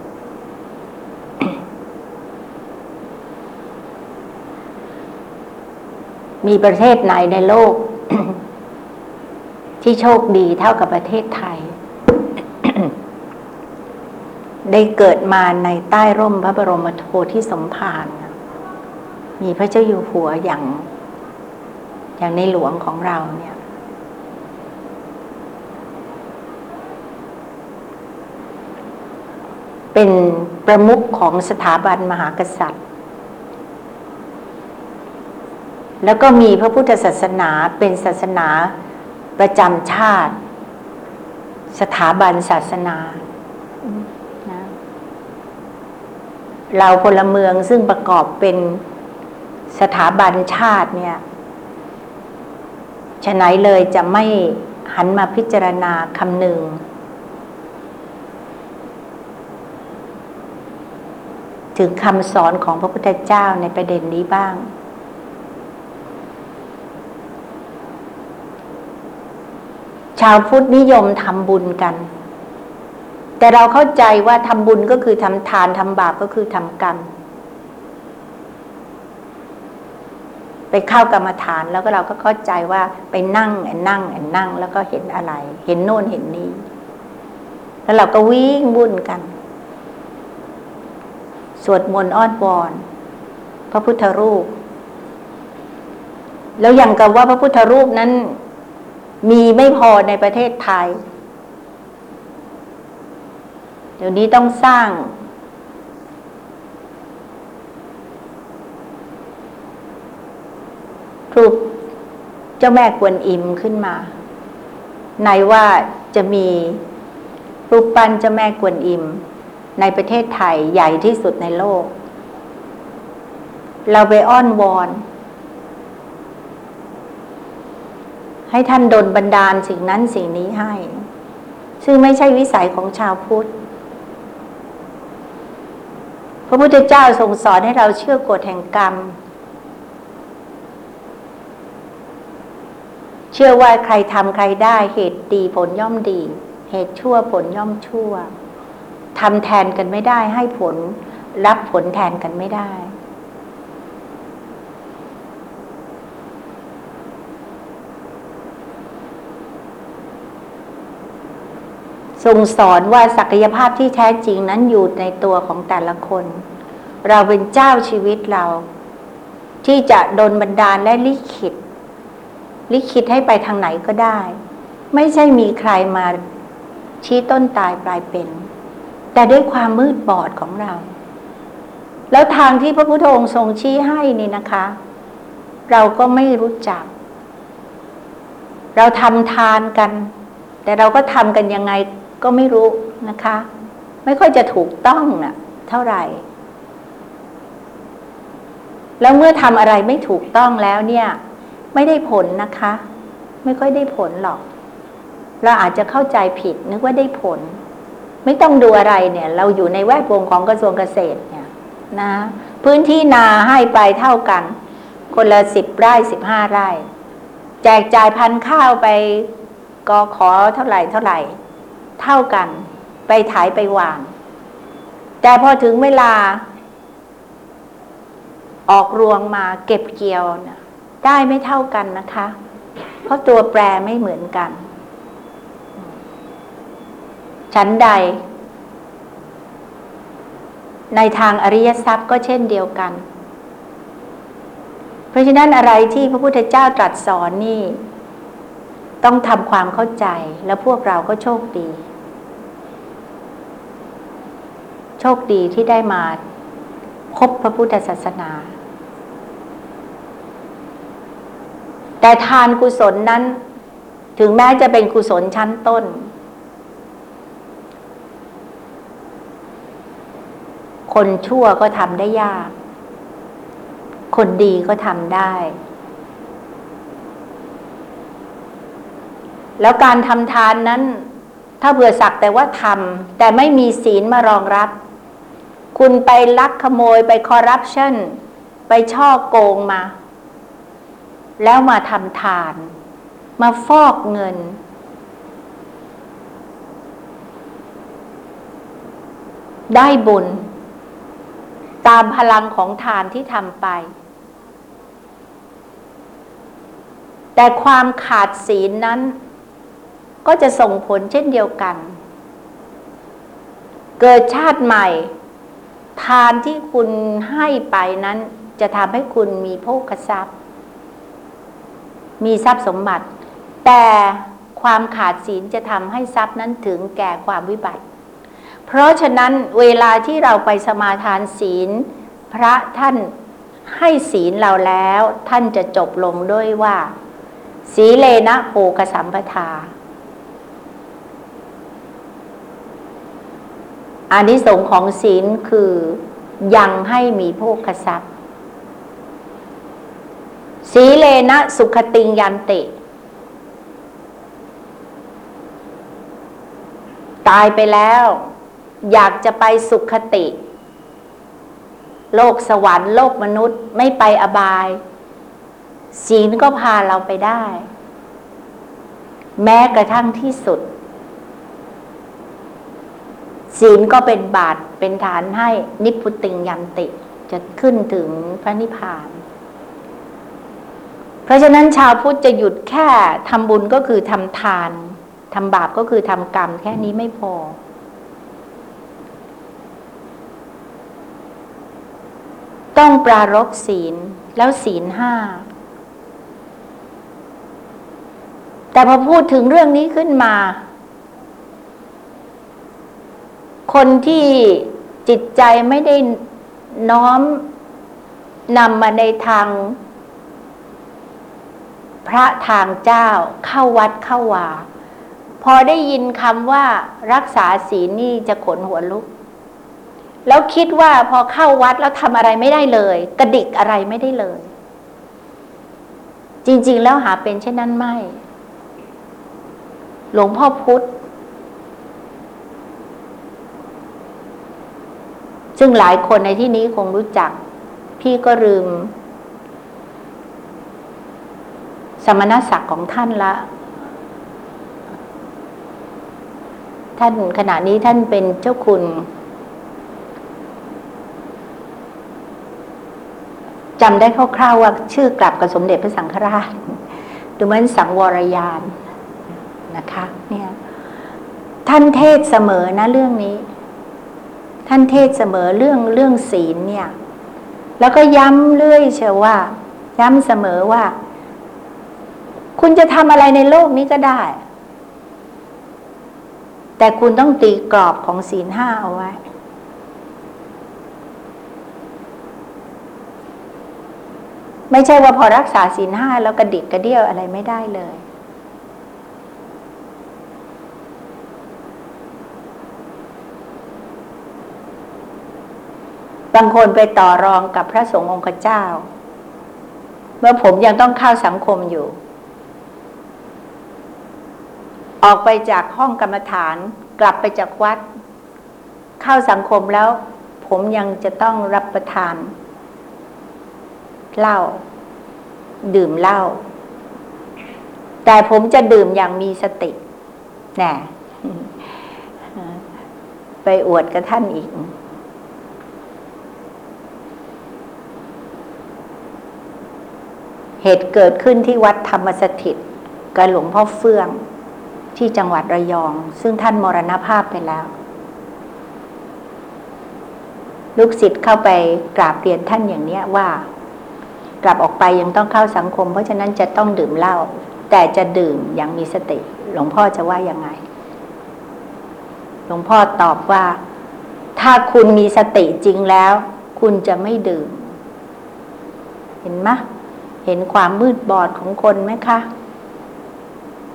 มีประเทศไหนในโลก ที่โชคดีเท่ากับประเทศไทย ได้เกิดมาในใต้ร่มพระบรมโพธิสมภารมีพระเจ้าอยู่หัวอย่าง อย่างในหลวงของเราเนี่ย เป็นประมุขของสถาบันมหากษัตริย์ แล้วก็มีพระพุทธศาสนาเป็นศาสนาประจำชาติ สถาบันศาสนาเราพลเมืองซึ่งประกอบเป็นสถาบันชาติเนี่ย ฉะไหนเลยจะไม่หันมาพิจารณาคำหนึ่ง ถึงคำสอนของพระพุทธเจ้าในประเด็นนี้บ้าง ชาวพุทธนิยมทำบุญกัน แต่เราเข้าใจว่าทำบุญก็คือทำทานทำบาปก็คือทำกรรม ไปเข้ากรรมฐานแล้วก็เราก็เข้าใจว่าไปนั่งแอนนั่งแอนนั่งแล้วก็เห็นอะไร เห็นโน่นเห็นนี้ แล้วเราก็วิ่งวุ่นกัน สวดมนต์อ้อนวอนพระพุทธรูป แล้วอย่างกับว่าพระพุทธรูปนั้น มีไม่พอในประเทศไทย เดี๋ยวนี้ต้องสร้าง รูปเจ้าแม่กวนอิมขึ้นมา ในว่าจะมีรูปปั้นเจ้าแม่กวนอิม ในประเทศไทยใหญ่ที่สุดในโลก เราไปอ้อนวอน ให้ท่านดลบันดาลสิ่งนั้นสิ่งนี้ให้ ซึ่งไม่ใช่วิสัยของชาวพุทธพระพุทธเจ้าทรงสอนให้เราเชื่อกฎแห่งกรรม เชื่อว่าใครทำใครได้ เหตุดีผลย่อมดี เหตุชั่วผลย่อมชั่วทำแทนกันไม่ได้ให้ผลรับผลแทนกันไม่ได้ ทรงสอนว่าศักยภาพที่แท้จริงนั้นอยู่ในตัวของแต่ละคน เราเป็นเจ้าชีวิตเรา ที่จะดนบันดาลและลิขิต ลิขิตให้ไปทางไหนก็ได้ ไม่ใช่มีใครมาชี้ต้นตายปลายเป็น แต่ด้วยความมืดบอดของเรา แล้วทางที่พระพุทธองค์ทรงชี้ให้นี่นะคะ เราก็ไม่รู้จัก เราทำทานกัน แต่เราก็ทำกันยังไงก็ไม่รู้นะคะ ไม่ค่อยจะถูกต้องนะ่ะ เท่าไหร่ แล้วเมื่อทำอะไรไม่ถูกต้องแล้วเนี่ย ไม่ได้ผลนะคะ ไม่ค่อยได้ผลหรอก เราอาจจะเข้าใจผิดนึกว่าได้ผล ไม่ต้องดูอะไรเนี่ย เราอยู่ในแวดวงของกระทรวงเกษตรเนี่ยนะพื้นที่นาให้ไปเท่ากัน คนละสิบไร่สิบห้าไร่ แจกจ่ายพันข้าวไปกอขอเท่าไหร่เท่าไหร่ เท่ากัน ไปถ่ายไปวาง แต่พอถึงเวลา ออกรวงมาเก็บเกี่ยวนะ ได้ไม่เท่ากันนะคะ เพราะตัวแปรไม่เหมือนกัน ชั้นใด ในทางอริยทรัพย์ก็เช่นเดียวกัน เพราะฉะนั้นอะไรที่พระพุทธเจ้าตรัสสอนนี่ ต้องทำความเข้าใจแล้วพวกเราก็โชคดี โชคดีที่ได้มาพบพระพุทธศาสนา แต่ทานกุศลนั้น ถึงแม้จะเป็นกุศลชั้นต้น คนชั่วก็ทำได้ยาก คนดีก็ทำได้ แล้วการทำทานนั้น ถ้าเผื่อสักแต่ว่าทำแต่ไม่มีศีลมารองรับ คุณไปลักขโมยไปคอร์รัปชันไปช่อโกงมา แล้วมาทำทาน มาฟอกเงิน ได้บุญ ตามพลังของทานที่ทำไป แต่ความขาดศีลนั้น ก็จะส่งผลเช่นเดียวกัน เกิดชาติใหม่ ทานที่คุณให้ไปนั้นจะทำให้คุณมีโภคทรัพย์ มีทรัพย์สมบัติ แต่ความขาดศีลจะทำให้ทรัพย์นั้นถึงแก่ความวิบัติ เพราะฉะนั้นเวลาที่เราไปสมาทานศีล พระท่านให้ศีลเราแล้ว ท่านจะจบลงด้วยว่า สีเลนะโภคสัมปทาอานิสงส์ของศีลคือยังให้มีโภคทรัพย์ สีเลนะสุขติงยันติ ตายไปแล้ว อยากจะไปสุขติ โลกสวรรค์โลกมนุษย์ไม่ไปอบาย ศีลก็พาเราไปได้ แม้กระทั่งที่สุด ศีลก็เป็นบาตรเป็นฐานให้นิพพุติงยันติ จะขึ้นถึงพระนิพพาน เพราะฉะนั้นชาวพุทธจะหยุดแค่ทำบุญก็คือทำทานทำบาปก็คือทำกรรมแค่นี้ไม่พอ ต้องปรารบศีลแล้วศีลห้า แต่พอพูดถึงเรื่องนี้ขึ้นมา คนที่จิตใจไม่ได้น้อมนำมาในทาง พระทางเจ้าเข้าวัดเข้าวา พอได้ยินคำว่ารักษาศีลนี่จะขนหัวลุก แล้วคิดว่าพอเข้าวัดแล้วทำอะไรไม่ได้เลย กระดิกอะไรไม่ได้เลย จริง ๆ แล้วหาเป็นเช่นนั้นไม่ หลวงพ่อพุธซึ่งหลายคนในที่นี้คงรู้จัก พี่ก็ลืม สมณศักดิ์ของท่านละ ท่านขณะนี้ท่านเป็นเจ้าคุณจำได้คร่าวๆว่าชื่อกลับกับสมเด็จพระสังฆราช ดูเหมือนสังวรยานนะคะ เนี่ย ท่านเทศเสมอนะเรื่องนี้ ท่านเทศเสมอเรื่องเรื่องศีลเนี่ย แล้วก็ย้ำเรื่อยเชียวว่า ย้ำเสมอว่า คุณจะทำอะไรในโลกนี้ก็ได้ แต่คุณต้องตีกรอบของศีลห้าเอาไว้ ไม่ใช่ว่าพอรักษาศีลห้าแล้วกระดิกกระเดี้ยวอะไรไม่ได้เลย บางคนไปต่อรองกับพระสงฆ์องค์เจ้า เมื่อผมยังต้องเข้าสังคมอยู่ ออกไปจากห้องกรรมฐานกลับไปจากวัด เข้าสังคมแล้ว ผมยังจะต้องรับประทานเหล้าดื่มเหล้าแต่ผมจะดื่มอย่างมีสติแน่ไปอวดกับท่านอีก เหตุเกิดขึ้นที่วัดธรรมสถิตกับหลวงพ่อเฟื่อง ที่จังหวัดระยอง ซึ่งท่านมรณภาพไปแล้ว ลูกศิษย์เข้าไปกราบเรียนท่านอย่างเนี้ยว่ากลับออกไปยังต้องเข้าสังคม เพราะฉะนั้นจะต้องดื่มเหล้าแต่จะดื่มอย่างมีสติ หลวงพ่อจะว่ายังไง หลวงพ่อตอบว่า ถ้าคุณมีสติจริงแล้ว คุณจะไม่ดื่ม เห็นไหมเห็นความมืดบอดของคนไหมคะ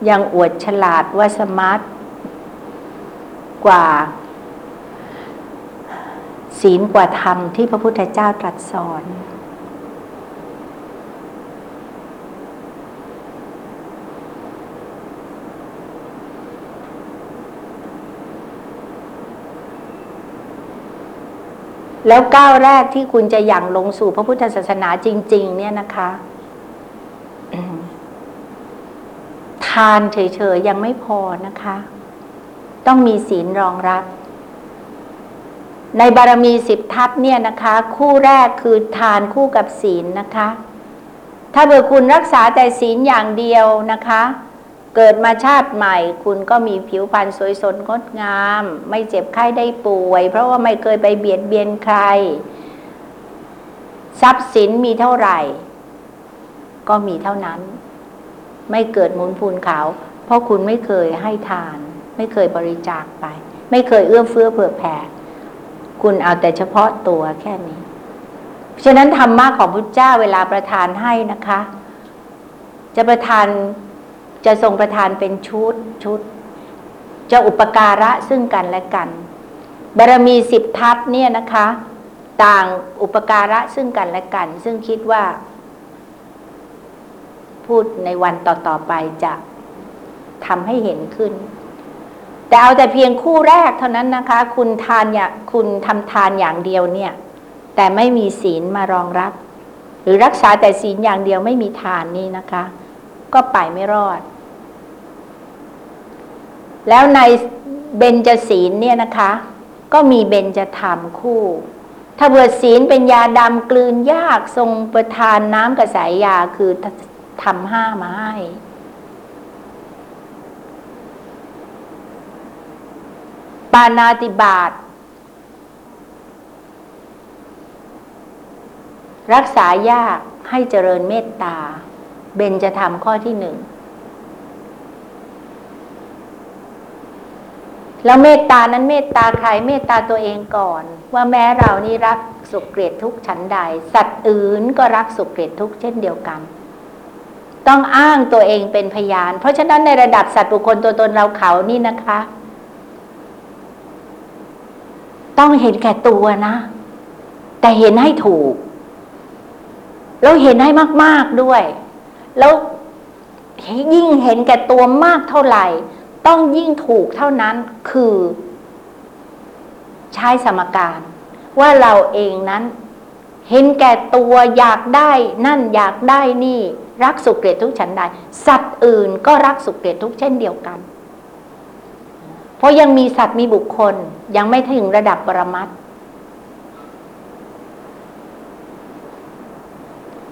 ยังอวดฉลาดว่าสมาร์ทกว่า ศีลกว่าธรรมที่พระพุทธเจ้าตรัสสอน แล้วก้าวแรกที่คุณจะอย่างลงสู่พระพุทธศาสนาจริง ๆ เนี่ยนะคะ ทานเฉยๆยังไม่พอนะคะ ต้องมีศีลรองรับ ในบารมีสิบทัศเนี่ยนะคะ คู่แรกคือทานคู่กับศีลนะคะ ถ้าเบอคุณรักษาแต่ศีลอย่างเดียวนะคะ เกิดมาชาติใหม่ คุณก็มีผิวพรรณสวยสดงดงาม ไม่เจ็บไข้ได้ป่วย เพราะว่าไม่เคยไปเบียดเบียนใคร ทรัพย์สินมีเท่าไหร่ ก็มีเท่านั้น ไม่เกิดมูลพูนขาว เพราะคุณไม่เคยให้ทาน ไม่เคยบริจาคไป ไม่เคยเอื้อเฟื้อเผื่อแผ่ คุณเอาแต่เฉพาะตัวแค่นี้ ฉะนั้นธรรมะของพุทธเจ้าเวลาประทานให้นะคะ จะประทานจะทรงประทานเป็นชุดชุด จะอุปการะซึ่งกันและกันบารมีสิบทัศเนี่ยนะคะ ต่างอุปการะซึ่งกันและกัน ซึ่งคิดว่า พูดในวันต่อๆไปจะทำให้เห็นขึ้น แต่เอาแต่เพียงคู่แรกเท่านั้นนะคะ คุณทานอย่าคุณทำทานอย่างเดียวเนี่ย แต่ไม่มีศีลมารองรับ หรือรักษาแต่ศีลอย่างเดียวไม่มีทานนี่นะคะ ก็ไปไม่รอด แล้วในเบญจศีลเนี่ยนะคะ ก็มีเบญจธรรมคู่ ถ้าเบื่อศีลเป็นยาดำกลืนยากทรงประทานน้ำกระสายยาคือ ทำห้ามาให้ ปานาติบาตรักษายากให้เจริญเมตตา เบญจะทำข้อที่หนึ่ง แล้วเมตตานั้นเมตตาใครเมตตาตัวเองก่อน ว่าแม้เรานี่รักสุขเกลียดทุกข์ฉันใด สัตว์อื่นก็รักสุขเกลียดทุกข์เช่นเดียวกัน ต้องอ้างตัวเองเป็นพยาน เพราะฉะนั้นในระดับสัตว์บุคคลตัวตนเราเขานี่นะคะ ต้องเห็นแก่ตัวนะ แต่เห็นให้ถูก แล้วเห็นให้มาก ๆด้วย แล้วยิ่งเห็นแก่ตัวมากเท่าไหร่ ต้องยิ่งถูกเท่านั้นคือ ใช้สมการ ว่าเราเองนั้น เห็นแก่ตัวอยากได้นั่นอยากได้นี่ รักสุขเกลียดทุกฉันใดสัตว์อื่นก็รักสุขเกลียดทุกเช่นเดียวกัน เพราะยังมีสัตว์มีบุคคลยังไม่ถึงระดับปรมัต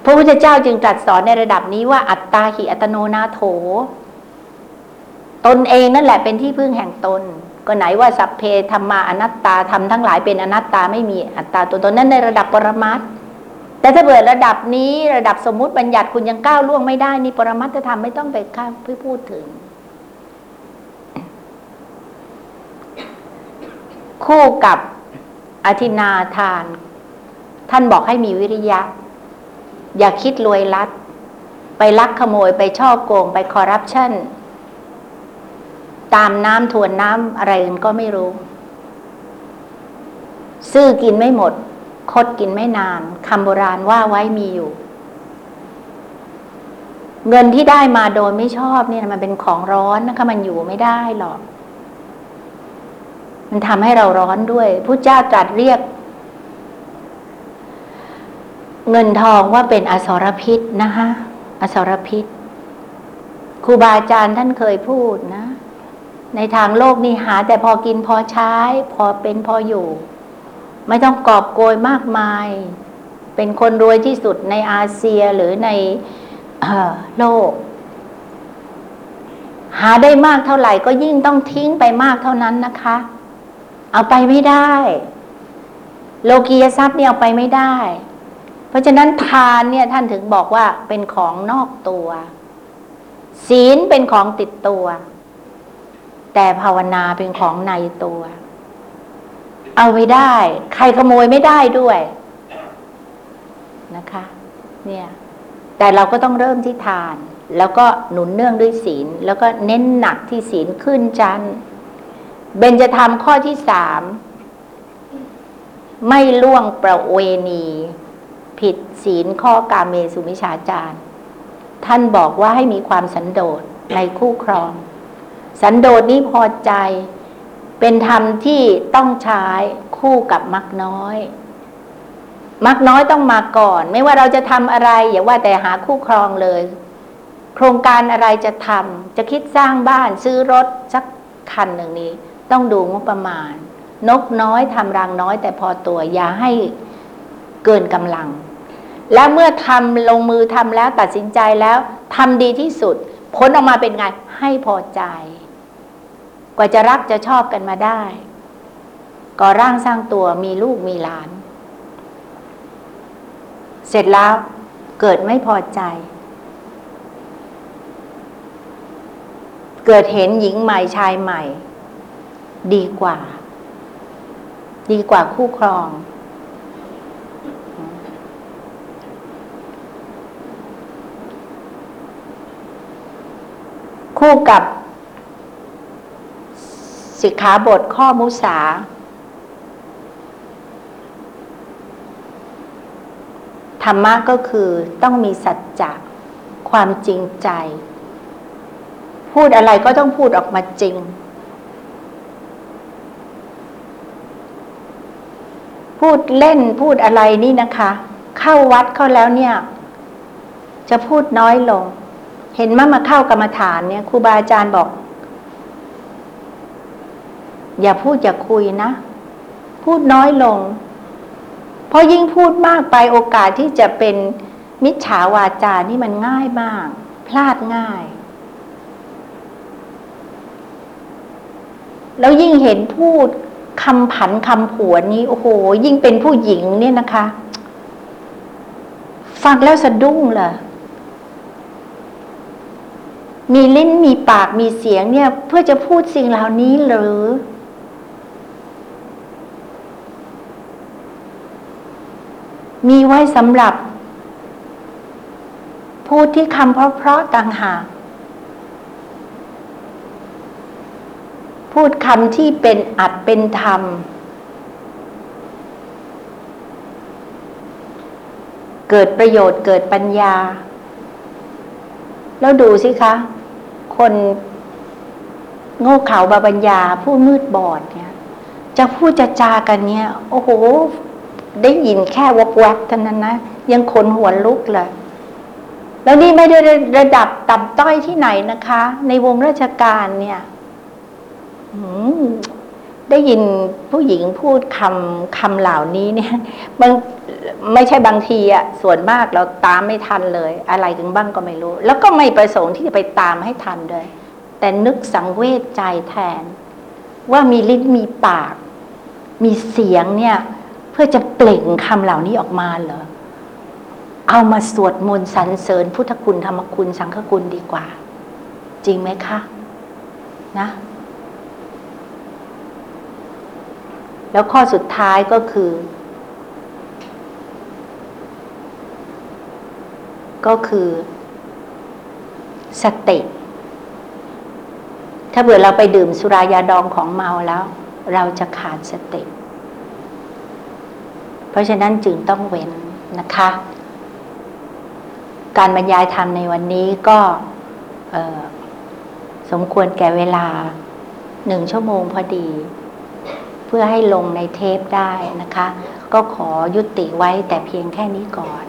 พระพุทธเจ้าจึงตรัสสอนในระดับนี้ว่าอัตตาหิอัตโนนาโถ ตนเองนั่นแหละเป็นที่พึ่งแห่งตน ก็ไหนว่าสัพเพธรรมาอนัตตาทำทั้งหลายเป็นอนัตตาไม่มีอัตตาตัวตนนั้นในระดับปรมัตถ์แต่ถ้าเกิดระดับนี้ระดับสมมุติบัญญัติคุณยังก้าวล่วงไม่ได้นี่ปรมัตถธรรมไม่ต้องไปข้ามพื่พูดถึง คู่กับอธินาทาน ท่านบอกให้มีวิริยะ อย่าคิดรวยลัด ไปลักขโมยไปช่อโกง ไปคอร์รัปชัน ตามน้ำทวนน้ำอะไรอื่นก็ไม่รู้ ซื้อกินไม่หมด คดกินไม่นานคำโบราณว่าไว้มีอยู่ เงินที่ได้มาโดยไม่ชอบเนี่ยมันเป็นของร้อนนะคะมันอยู่ไม่ได้หรอก มันทำให้เราร้อนด้วยผู้เจ้าตรัสเรียก เงินทองว่าเป็นอสรพิษนะคะอสรพิษครูบาอาจารย์ท่านเคยพูดนะ ในทางโลกนี่หา แต่พอกินพอใช้ พอเป็นพออยู่ ไม่ต้องกอบโกยมากมาย เป็นคนรวยที่สุดในอาเซียหรือในโลก หาได้มากเท่าไหร่ก็ยิ่งต้องทิ้งไปมากเท่านั้นนะคะ เอาไปไม่ได้ โลกียทรัพย์เนี่ยเอาไปไม่ได้ เพราะฉะนั้นทานเนี่ยท่านถึงบอกว่าเป็นของนอกตัว ศีลเป็นของติดตัว แต่ภาวนาเป็นของในตัว เอาไม่ได้ ใครขโมยไม่ได้ด้วยนะคะ เนี่ย แต่เราก็ต้องเริ่มที่ทาน แล้วก็หนุนเนื่องด้วยศีล แล้วก็เน้นหนักที่ศีลขึ้นจันเบญจะทำข้อที่สามไม่ล่วงประเวณี ผิดศีลข้อกาเมสุมิชาจารท่านบอกว่าให้มีความสันโดษในคู่ครอง สันโดษนี้พอใจ เป็นธรรมที่ต้องใช้คู่กับมักน้อยมักน้อยต้องมาก่อน ไม่ว่าเราจะทำอะไร อย่าว่าแต่หาคู่ครองเลย โครงการอะไรจะทำจะคิดสร้างบ้านซื้อรถสักคันหนึ่งนี้ ต้องดูงบประมาณ นกน้อยทำรังน้อย แต่พอตัวอย่าให้เกินกำลัง และเมื่อทำลงมือทำแล้วตัดสินใจแล้วทำดีที่สุด ผลออกมาเป็นไงให้พอใจ กว่าจะรักจะชอบกันมาได้ ก่อร่างสร้างตัวมีลูกมีหลาน เสร็จแล้วเกิดไม่พอใจ เกิดเห็นหญิงใหม่ชายใหม่ ดีกว่า ดีกว่าคู่ครอง คู่กับ สิกขาบทข้อมุสา ธรรมะก็คือต้องมีสัจจะความจริงใจ พูดอะไรก็ต้องพูดออกมาจริง พูดเล่นพูดอะไรนี่นะคะ เข้าวัดเข้าแล้วเนี่ย จะพูดน้อยลง เห็นมามาเข้ากรรมฐานเนี่ยครูบาอาจารย์บอก อย่าพูดอย่าคุยนะ พูดน้อยลง เพราะยิ่งพูดมากไปโอกาสที่จะเป็นมิจฉาวาจานี่มันง่ายมาก พลาดง่าย แล้วยิ่งเห็นพูดคำผันคำผวนนี้โอ้โห ยิ่งเป็นผู้หญิงเนี่ยนะคะ ฟังแล้วสะดุ้งเลยมีลิ้นมีปากมีเสียงเนี่ย เพื่อจะพูดสิ่งเหล่านี้หรือ มีไว้สำหรับพูดที่คำเพราะๆต่างหากพูดคำที่เป็นอัดเป็นธรรม เกิดประโยชน์เกิดปัญญา แล้วดูสิคะ คนโง่เขลาบาปัญญาผู้มืดบอดเนี่ย จะพูดจะจากันเนี่ย โอ้โห ได้ยินแค่วบแวบเท่านั้นนะยังขนหัวลุกเลยแล้วนี่ไม่ได้ระดับต่ำต้อยที่ไหนนะคะ ในวงราชการเนี่ยได้ยินผู้หญิงพูดคำคำเหล่านี้เนี่ยบางไม่ใช่บางทีอะส่วนมากเราตามไม่ทันเลย อะไรกันบ้างก็ไม่รู้ แล้วก็ไม่ประสงค์ที่จะไปตามให้ทันเลย แต่นึกสังเวชใจแทน ว่ามีลิ้นมีปาก มีเสียงเนี่ย พื่อจะเปล่งคำเหล่านี้ออกมาเหรอ เอามาสวดมนต์สรรเสริญ พุทธคุณธรรมคุณสังฆคุณดีกว่า จริงไหมคะ นะ แล้วข้อสุดท้ายก็คือ ก็คือ สติถ้าเผื่อเราไปดื่มสุรายาดองของเมาแล้ว เราจะขาดสติ เพราะฉะนั้นจึงต้องเว้นนะคะ การบรรยายธรรมในวันนี้ก็สมควรแก่เวลาหนึ่งชั่วโมงพอดี เพื่อให้ลงในเทปได้นะคะ ก็ขอยุติไว้แต่เพียงแค่นี้ก่อน